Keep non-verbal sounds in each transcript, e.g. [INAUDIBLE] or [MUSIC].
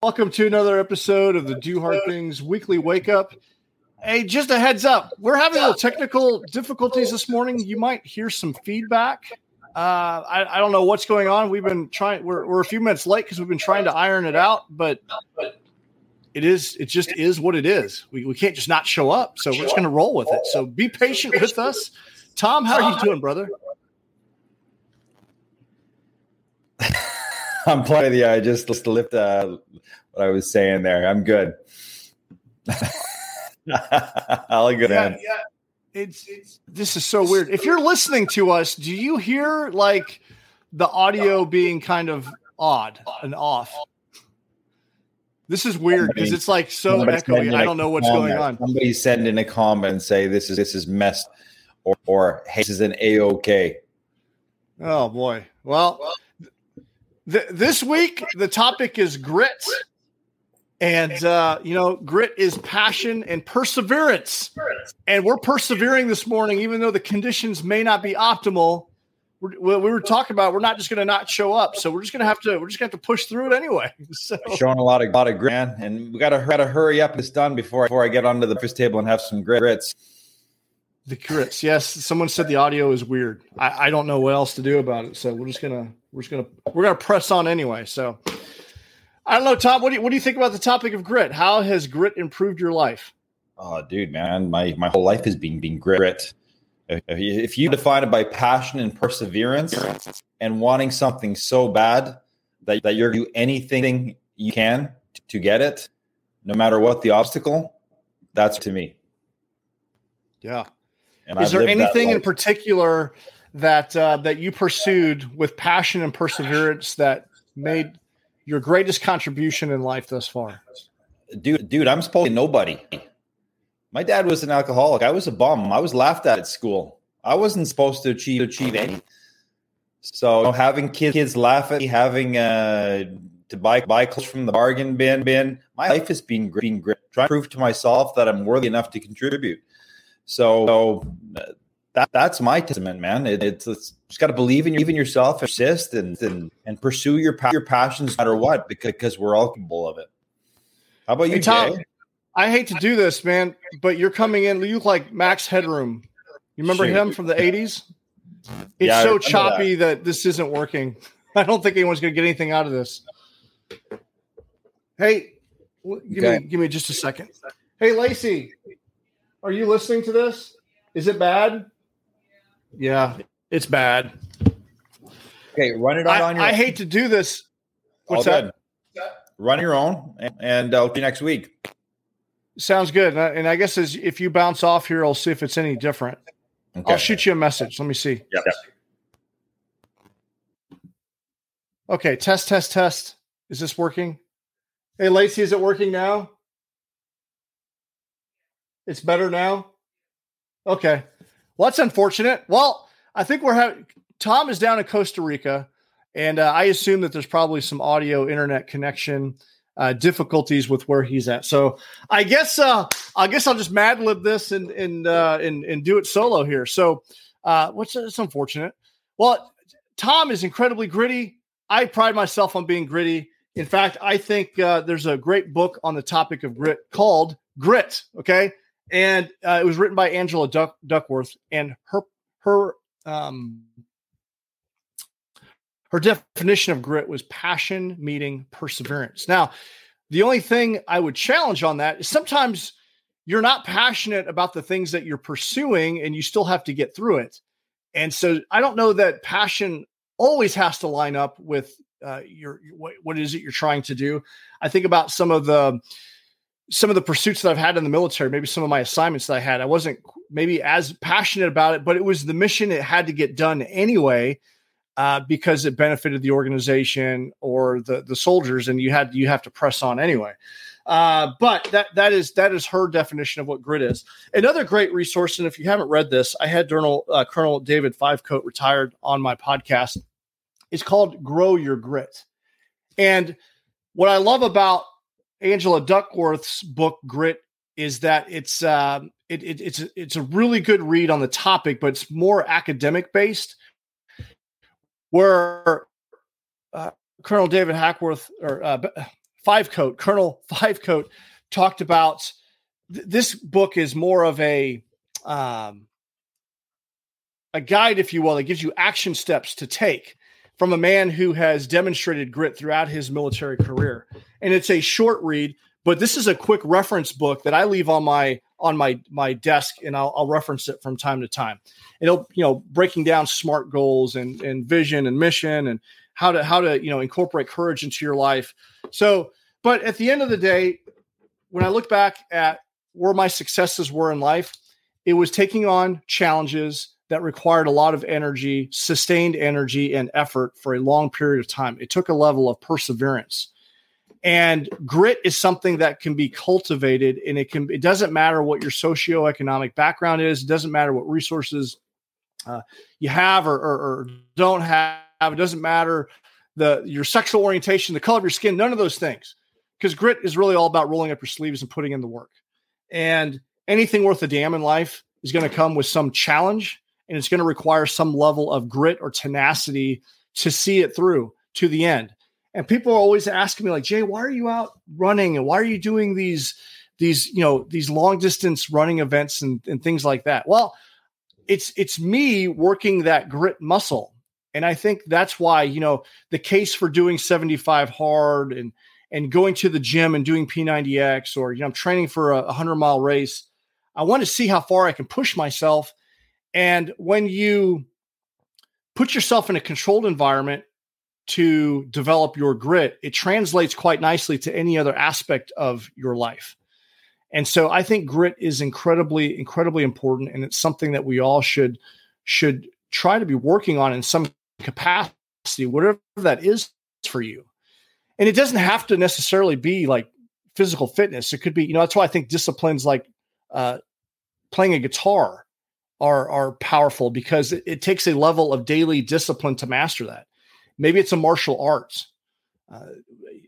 Welcome to another episode of the Do Hard Things Weekly Wake Up. Hey, just a heads up, we're having a little technical difficulties this morning. You might hear some feedback. Uh, I, I, don't know what's going on. We've been trying. We're, we're a few minutes late because we've been trying to iron it out, but it is. It just is what it is. We, we can't just not show up. So we're just going to roll with it. So be patient with us. Tom, how are you doing, brother? [LAUGHS] I'm playing the I just just lift uh, what I was saying there. I'm good. [LAUGHS] All good, yeah, man. Yeah. It's it's this is so weird. If you're listening to us, do you hear like the audio being kind of odd and off? This is weird because it's like so echoey. I don't know what's comment. going on. Somebody send in a comment and say this is this is messed or or hey, this is an a okay. Oh boy. Well, th- this week the topic is grit. And uh, you know, grit is passion and perseverance. And we're persevering this morning, even though the conditions may not be optimal. We're, we were talking about we're not just going to not show up, so we're just going to have to we're just going to have to push through it anyway. [LAUGHS] So. Showing a lot of lot of grit, and we got to got to hurry up this done before before I get onto the first table and have some grits. The grits, yes. Someone said the audio is weird. I, I don't know what else to do about it, so we're just gonna we're just gonna we're gonna press on anyway. So I don't know, Tom. What do you what do you think about the topic of grit? How has grit improved your life? Oh, dude, man, my my whole life has been being grit. If you define it by passion and perseverance and wanting something so bad that, that you're do anything you can to get it, no matter what the obstacle, that's to me. Yeah. And is I've there anything in particular that uh, that you pursued with passion and perseverance that made your greatest contribution in life thus far? Dude, dude, I'm supposed to nobody. My dad was an alcoholic. I was a bum. I was laughed at at school. I wasn't supposed to achieve achieve any. So having kids, kids laugh at me, having uh, to buy buy clothes from the bargain bin bin, my life has been being great. Trying to prove to myself that I'm worthy enough to contribute. So, so that that's my testament, man. It, it's, it's just got to believe in, your, even yourself, persist, and and and pursue your your passions no matter what, because, because we're all capable of it. How about you, hey, Tom? Jay? I hate to do this, man, but you're coming in. You look like Max Headroom. You remember Shoot. him from the '80s? It's yeah, so choppy that. that this isn't working. [LAUGHS] I don't think anyone's going to get anything out of this. Hey, give okay. me give me just a second. Hey, Lacey, are you listening to this? Is it bad? Yeah, it's bad. Okay, run it out I, on your. Own. I hate to do this. What's that? Run your own, and uh, I'll see you next week. Sounds good. And I guess as if you bounce off here, I'll see if it's any different. Okay. I'll shoot you a message. Let me see. Yeah. Okay. Test, test, test. Is this working? Hey, Lacey, is it working now? It's better now. Okay. Well, that's unfortunate. Well, I think we're having Tom is down in Costa Rica, and uh, I assume that there's probably some audio internet connection uh, difficulties with where he's at. So I guess uh, I guess I'll just mad lib this and and uh, and, and do it solo here. So uh, what's it's unfortunate. Well, Tom is incredibly gritty. I pride myself on being gritty. In fact, I think uh, there's a great book on the topic of grit called Grit. Okay, and uh, it was written by Angela Duck- Duckworth, and her her um, her definition of grit was passion meeting perseverance. Now, the only thing I would challenge on that is sometimes you're not passionate about the things that you're pursuing, and you still have to get through it. And so, I don't know that passion always has to line up with uh, your what, what is it you're trying to do. I think about some of the some of the pursuits that I've had in the military, maybe some of my assignments that I had, I wasn't maybe as passionate about it, but it was the mission. It had to get done anyway uh, because it benefited the organization or the the soldiers, and you had you have to press on anyway. Uh, but that that is that is her definition of what grit is. Another great resource, and if you haven't read this, I had Colonel uh, Colonel David Fivecoat retired on my podcast. It's called "Grow Your Grit," and what I love about Angela Duckworth's book "Grit" is that it's uh, it, it, it's it's a really good read on the topic, but it's more academic based. Where uh, Colonel David Hackworth or uh, Coat Colonel [LAUGHS] Fivecoat talked about th- this book is more of a um, a guide, if you will, that gives you action steps to take from a man who has demonstrated grit throughout his military career. And it's a short read, but this is a quick reference book that I leave on my on my my desk and I'll, I'll reference it from time to time. It'll you know breaking down smart goals and and vision and mission and how to how to you know incorporate courage into your life. So, but at the end of the day, when I look back at where my successes were in life, it was taking on challenges that required a lot of energy, sustained energy and effort for a long period of time. It took a level of perseverance. And grit is something that can be cultivated and it can it doesn't matter what your socioeconomic background is, it doesn't matter what resources uh, you have or, or, or don't have it doesn't matter the your sexual orientation, the color of your skin, none of those things. Because grit is really all about rolling up your sleeves and putting in the work. And anything worth a damn in life is going to come with some challenge and it's going to require some level of grit or tenacity to see it through to the end. And people are always asking me like, "Jay, why are you out running and why are you doing these these, you know, these long distance running events and, and things like that?" Well, it's it's me working that grit muscle and I think that's why, you know, the case for doing 75 hard and and going to the gym and doing P90X or, you know, I'm training for a 100 mile race. I want to see how far I can push myself. And when you put yourself in a controlled environment to develop your grit, it translates quite nicely to any other aspect of your life. And so I think grit is incredibly, incredibly important. And it's something that we all should should try to be working on in some capacity, whatever that is for you. And it doesn't have to necessarily be like physical fitness. It could be, you know, that's why I think disciplines like uh, playing a guitar are are powerful because it, it, takes a level of daily discipline to master that. Maybe it's a martial arts. Uh,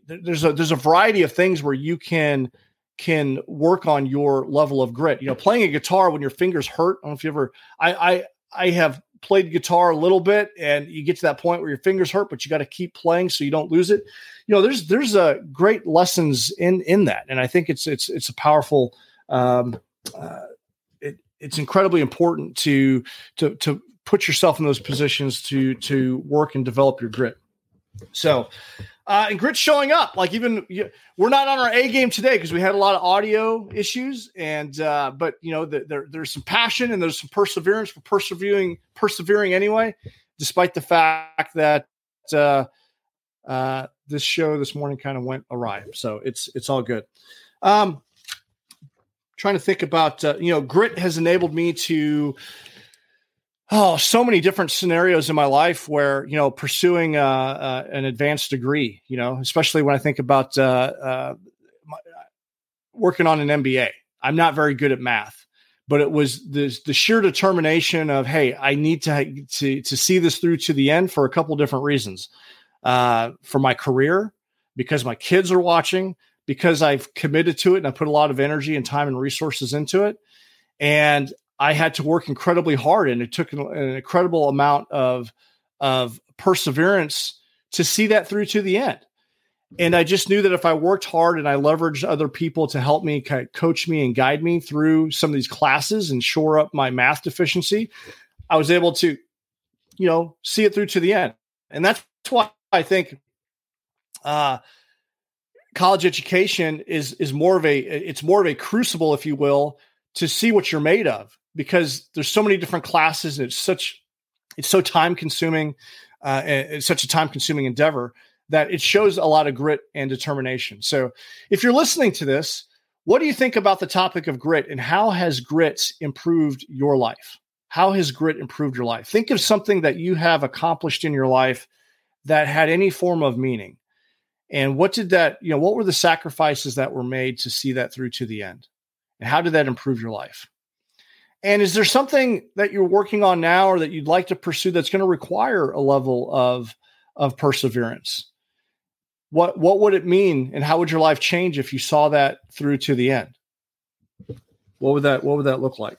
there's a there's a variety of things where you can can work on your level of grit. You know, playing a guitar when your fingers hurt. I don't know if you ever. I I I have played guitar a little bit and you get to that point where your fingers hurt but you got to keep playing so you don't lose it you know there's there's a great lessons in in that and i think it's it's it's a powerful um uh, it's incredibly important to to to put yourself in those positions to to work and develop your grit so uh, and grit showing up. Like even we're not on our A game today because we had a lot of audio issues, and uh, but you know the, there there's some passion and there's some perseverance for persevering persevering anyway, despite the fact that uh, uh, this show this morning kind of went awry. So it's it's all good. Um, trying to think about uh, you know grit has enabled me to oh so many different scenarios in my life where you know pursuing uh, uh, an advanced degree you know especially when i think about uh, uh my, working on an mba i'm not very good at math but it was the, the sheer determination of hey i need to to, to see this through to the end for a couple different reasons. Uh, for my career because my kids are watching because i've committed to it and i put a lot of energy and time and resources into it and I had to work incredibly hard, and it took an, an incredible amount of of perseverance to see that through to the end. And I just knew that if I worked hard and I leveraged other people to help me kind of coach me and guide me through some of these classes and shore up my math deficiency, I was able to, you know, see it through to the end. And that's why I think uh, college education is is more of a it's more of a crucible, if you will, to see what you're made of because there's so many different classes and it's such it's so time consuming uh, it's such a time consuming endeavor that it shows a lot of grit and determination so if you're listening to this what do you think about the topic of grit and how has grit improved your life? How has grit improved your life? Think of something that you have accomplished in your life that had any form of meaning. And what did that, you know, what were the sacrifices that were made to see that through to the end? And how did that improve your life? And is there something that you're working on now or that you'd like to pursue that's going to require a level of of perseverance? What what would it mean and how would your life change if you saw that through to the end? What would that what would that look like?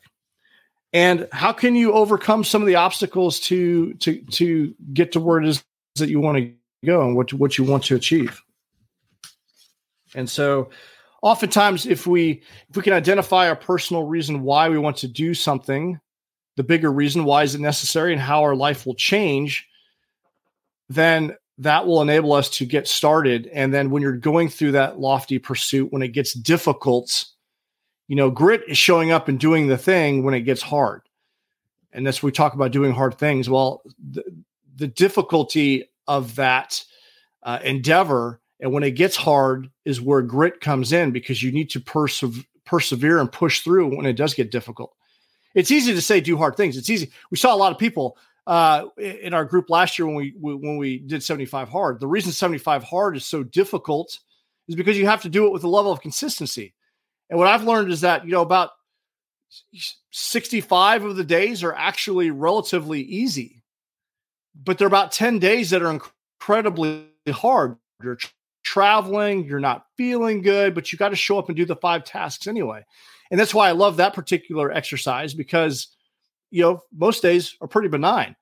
And how can you overcome some of the obstacles to to to get to where it is that you want to go and what what you want to achieve? And so oftentimes if we if we can identify a personal reason why we want to do something the bigger reason why is it necessary and how our life will change then that will enable us to get started. And then when you're going through that lofty pursuit when it gets difficult you know grit is showing up and doing the thing when it gets hard. And that's we talk about doing hard things. Well the, the difficulty of that uh, endeavor and when it gets hard is where grit comes in because you need to perse- persevere and push through when it does get difficult. It's easy to say do hard things. It's easy. We saw a lot of people uh, in our group last year when we when we did 75 hard. The reason 75 hard is so difficult is because you have to do it with a level of consistency. And what I've learned is that you know about 65 of the days are actually relatively easy, but there are about 10 days that are incredibly hard. You're traveling, you're not feeling good, but you got to show up and do the five tasks anyway. And that's why I love that particular exercise because you know most days are pretty benign.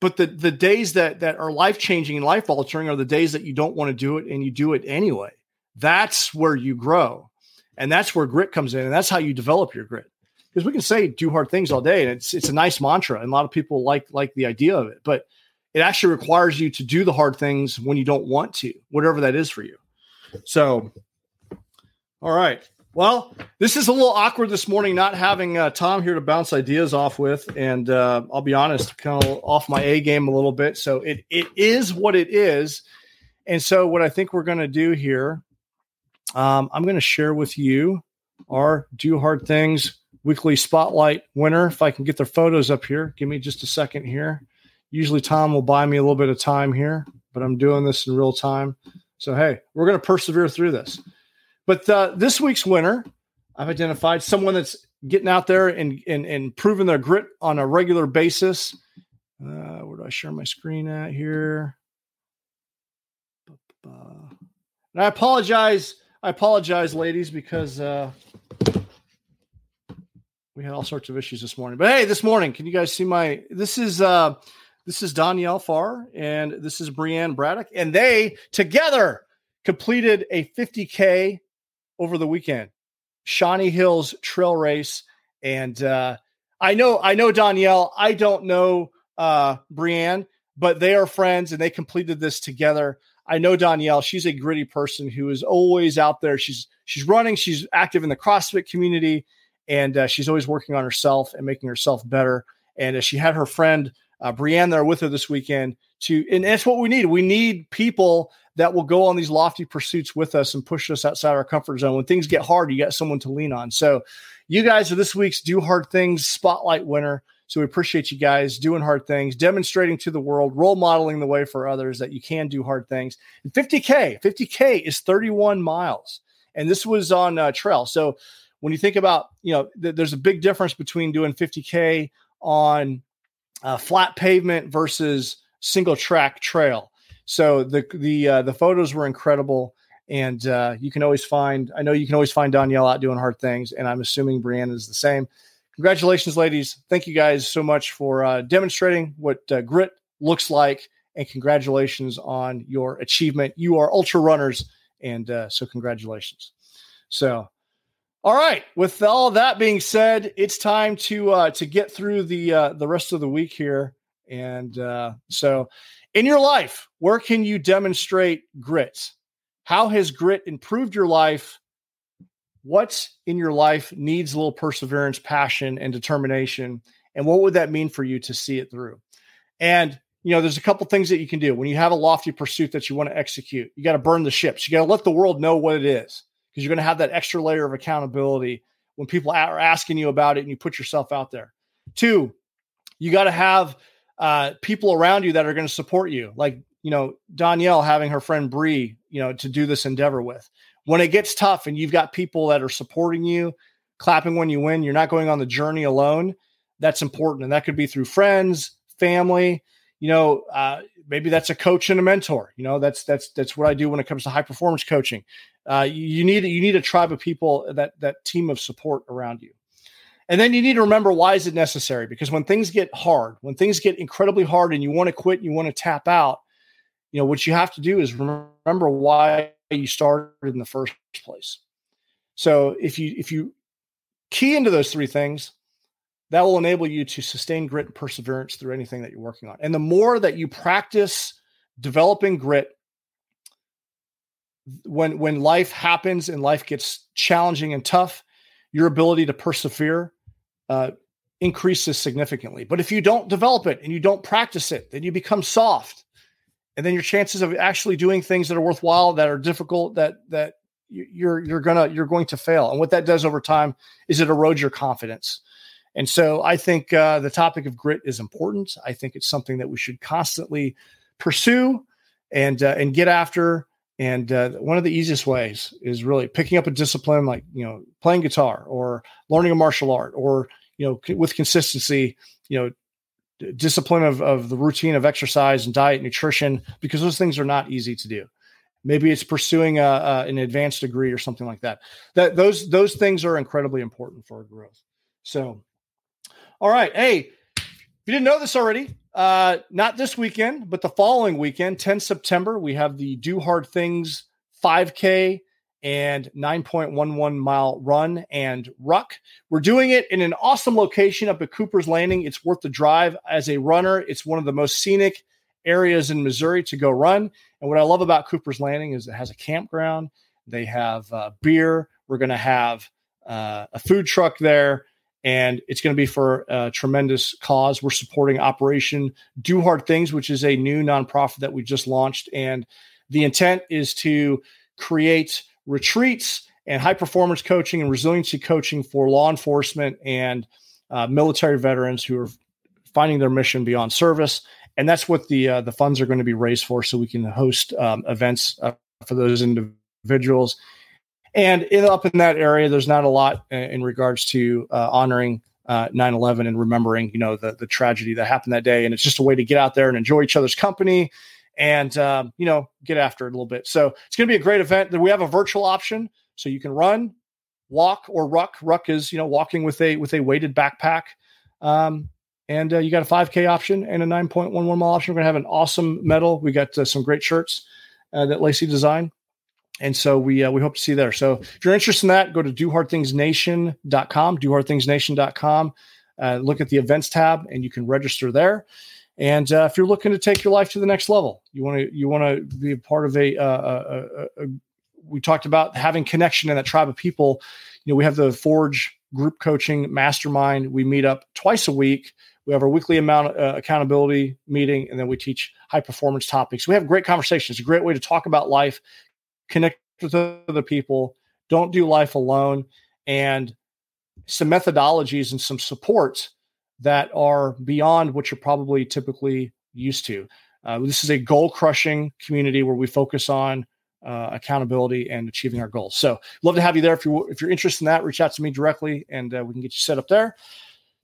But the the days that that are life changing and life altering are the days that you don't want to do it and you do it anyway. That's where you grow. And that's where grit comes in. And that's how you develop your grit. Because we can say do hard things all day and it's it's a nice mantra. And a lot of people like like the idea of it. But it actually requires you to do the hard things when you don't want to, whatever that is for you. So, all right. Well, this is a little awkward this morning, not having uh, Tom here to bounce ideas off with, and uh, I'll be honest, kind of off my A game a little bit. So it it is what it is, and so what I think we're going to do here, um, I'm going to share with you our Do Hard Things weekly spotlight winner. If I can get their photos up here, give me just a second here. Usually, Tom will buy me a little bit of time here, but I'm doing this in real time. So, hey, we're going to persevere through this. But uh, this week's winner, I've identified someone that's getting out there and, and, and proving their grit on a regular basis. Uh, where do I share my screen at here? And I apologize. I apologize, ladies, because uh, we had all sorts of issues this morning. But hey, this morning, can you guys see my? This is uh, this is Danielle Farr and this is Brianne Braddock, and they together completed a 50K over the weekend, Shawnee Hills Trail Race. And uh, I know, I know Danielle. I don't know uh, Brianne, but they are friends and they completed this together. I know Danielle. She's a gritty person who is always out there. She's she's running. She's active in the CrossFit community, and uh, she's always working on herself and making herself better. And uh, she had her friend uh, Brianne there with her this weekend to, and that's what we need. We need people that will go on these lofty pursuits with us and push us outside our comfort zone. When things get hard, you got someone to lean on. So, you guys are this week's Do Hard Things Spotlight winner. So, we appreciate you guys doing hard things, demonstrating to the world, role modeling the way for others that you can do hard things. And 50K, 50K is 31 miles. And this was on uh, trail. So, when you think about, you know, th- there's a big difference between doing 50K on uh, flat pavement versus single track trail. So the the uh, the photos were incredible, and uh, you can always find. I know you can always find Danielle out doing hard things, and I'm assuming Brianna is the same. Congratulations, ladies! Thank you guys so much for uh, demonstrating what uh, grit looks like, and congratulations on your achievement. You are ultra runners, and uh, so congratulations. So all right. With all that being said, it's time to uh, to get through the uh, the rest of the week here. And uh, so, in your life, where can you demonstrate grit? How has grit improved your life? What in your life needs a little perseverance, passion, and determination? And what would that mean for you to see it through? And you know, there's a couple things that you can do when you have a lofty pursuit that you want to execute. You got to burn the ships. You got to let the world know what it is because you're going to have that extra layer of accountability when people are asking you about it and you put yourself out there. Two, you got to have uh, people around you that are going to support you, like you know Danielle having her friend Bree, you know, to do this endeavor with. When it gets tough and you've got people that are supporting you, clapping when you win, you're not going on the journey alone. That's important, and that could be through friends, family. You know, uh, maybe that's a coach and a mentor. You know, that's that's that's what I do when it comes to high performance coaching. Uh, you need you need a tribe of people that that team of support around you. And then you need to remember why is it necessary? Because when things get hard, when things get incredibly hard and you want to quit, and you want to tap out, you know, what you have to do is remember why you started in the first place. So if you if you key into those three things, that will enable you to sustain grit and perseverance through anything that you're working on. And the more that you practice developing grit when when life happens and life gets challenging and tough, your ability to persevere uh, increases significantly. But if you don't develop it and you don't practice it, then you become soft, and then your chances of actually doing things that are worthwhile, that are difficult, that that you're you're gonna you're going to fail. And what that does over time is it erodes your confidence. And so I think uh, the topic of grit is important. I think it's something that we should constantly pursue and uh, and get after. And uh, one of the easiest ways is really picking up a discipline like, you know, playing guitar or learning a martial art or, you know, with consistency, you know, d- discipline of, of the routine of exercise and diet, nutrition, because those things are not easy to do. Maybe it's pursuing a, a, an advanced degree or something like that. That those those things are incredibly important for growth. So, all right, hey, if you didn't know this already, uh, not this weekend, but the following weekend, 10 September, we have the Do Hard Things 5K and 9.11 mile run and ruck. We're doing it in an awesome location up at Cooper's Landing. It's worth the drive as a runner. It's one of the most scenic areas in Missouri to go run. And what I love about Cooper's Landing is it has a campground. They have uh, beer. We're going to have uh, a food truck there and it's going to be for a tremendous cause. We're supporting Operation Do Hard Things, which is a new nonprofit that we just launched, and the intent is to create retreats and high performance coaching and resiliency coaching for law enforcement and uh, military veterans who are finding their mission beyond service. And that's what the uh, the funds are going to be raised for, so we can host um, events uh, for those individuals and in, up in that area, there's not a lot in, in regards to uh, honoring uh, 9/11 and remembering, you know, the the tragedy that happened that day. And it's just a way to get out there and enjoy each other's company, and um, you know, get after it a little bit. So it's going to be a great event. We have a virtual option, so you can run, walk, or ruck. Ruck is you know walking with a with a weighted backpack. Um, and uh, you got a 5K option and a 9.11 mile option. We're gonna have an awesome medal. We got uh, some great shirts uh, that Lacey designed and so we uh, we hope to see you there. So if you're interested in that, go to dohardthingsnation.com, dohardthingsnation.com. Uh, look at the events tab, and you can register there. And uh, if you're looking to take your life to the next level, you want to you want to be a part of a, uh, a, a, we talked about having connection in that tribe of people. You know, we have the Forge group coaching mastermind. We meet up twice a week. We have our weekly amount uh, accountability meeting, and then we teach high performance topics. We have great conversations. A great way to talk about life, connect with other people, don't do life alone, and some methodologies and some supports that are beyond what you're probably typically used to. Uh, this is a goal crushing community where we focus on uh, accountability and achieving our goals. So, love to have you there. If you if you're interested in that, reach out to me directly, and uh, we can get you set up there.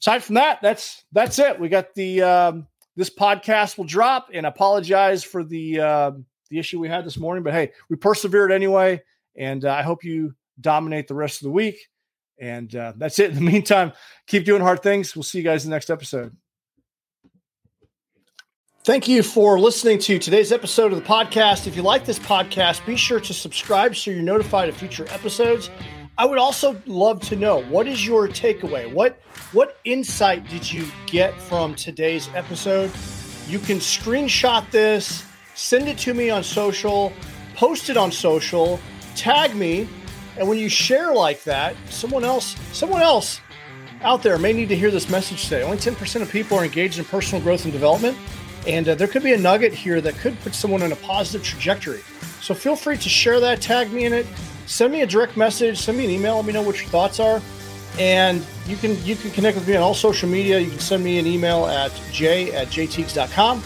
Aside from that, that's that's it. We got the um, this podcast will drop, and apologize for the um, the issue we had this morning. But hey, we persevered anyway, and uh, I hope you dominate the rest of the week. And uh, that's it. In the [LAUGHS] meantime, keep doing hard things. We'll see you guys in the next episode. Thank you for listening to today's episode of the podcast. If you like this podcast, be sure to subscribe so you're notified of future episodes. I would also love to know what is your takeaway? What what insight did you get from today's episode? You can screenshot this send it to me on social, post it on social, tag me, and when you share like that, someone else, someone else out there may need to hear this message today. Only 10% of people are engaged in personal growth and development, and uh, there could be a nugget here that could put someone on a positive trajectory. So feel free to share that, tag me in it, send me a direct message, send me an email, let me know what your thoughts are. And you can you can connect with me on all social media. You can send me an email at j at jteagues.com.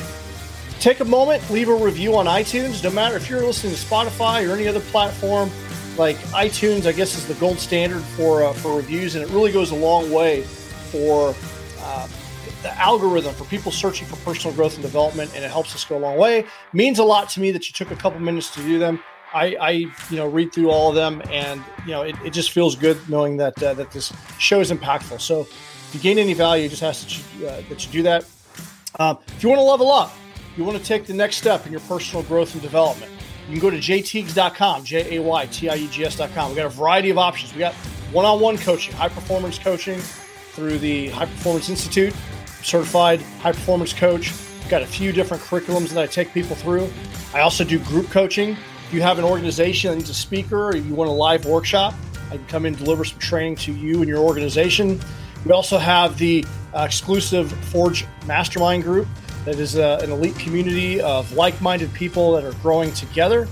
Take a moment, leave a review on iTunes. No matter if you're listening to Spotify or any other platform, like iTunes, I guess is the gold standard for uh, for reviews, and it really goes a long way for uh, the algorithm for people searching for personal growth and development, and it helps us go a long way. means a lot to me that you took a couple minutes to do them. I, I, you know, read through all of them, and you know, it, it just feels good knowing that uh, that this show is impactful. So, if you gain any value, just ask that you, uh, that you do that. Um, if you want to level up, you want to take the next step in your personal growth and development. You can go to jaytiegs.com, J A Y T I E G S.com. We got a variety of options. We got one on one coaching, high performance coaching through the High Performance Institute, certified high performance coach. We've got a few different curriculums that I take people through. I also do group coaching. If you have an organization that needs a speaker or you want a live workshop, I can come in and deliver some training to you and your organization. We also have the uh, exclusive Forge Mastermind group that is uh, an elite community of like minded people that are growing together.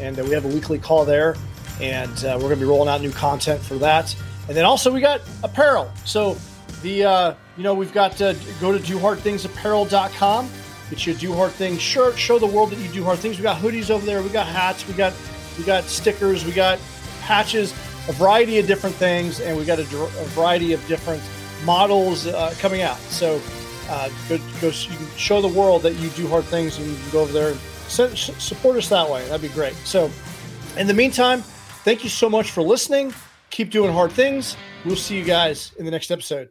And uh, we have a weekly call there. And uh, we're going to be rolling out new content for that. And then also, we got apparel. So, the uh, you know, we've got to go to dohardthingsapparel.com. Get you a Do Hard Things shirt. Show the world that you do hard things. We got hoodies over there. We got hats. We got we got stickers. We got patches. A variety of different things, and we got a, a variety of different models uh, coming out. So uh, go, go, you can show the world that you do hard things, and you can go over there and support us that way. That'd be great. So, in the meantime, thank you so much for listening. Keep doing hard things. We'll see you guys in the next episode.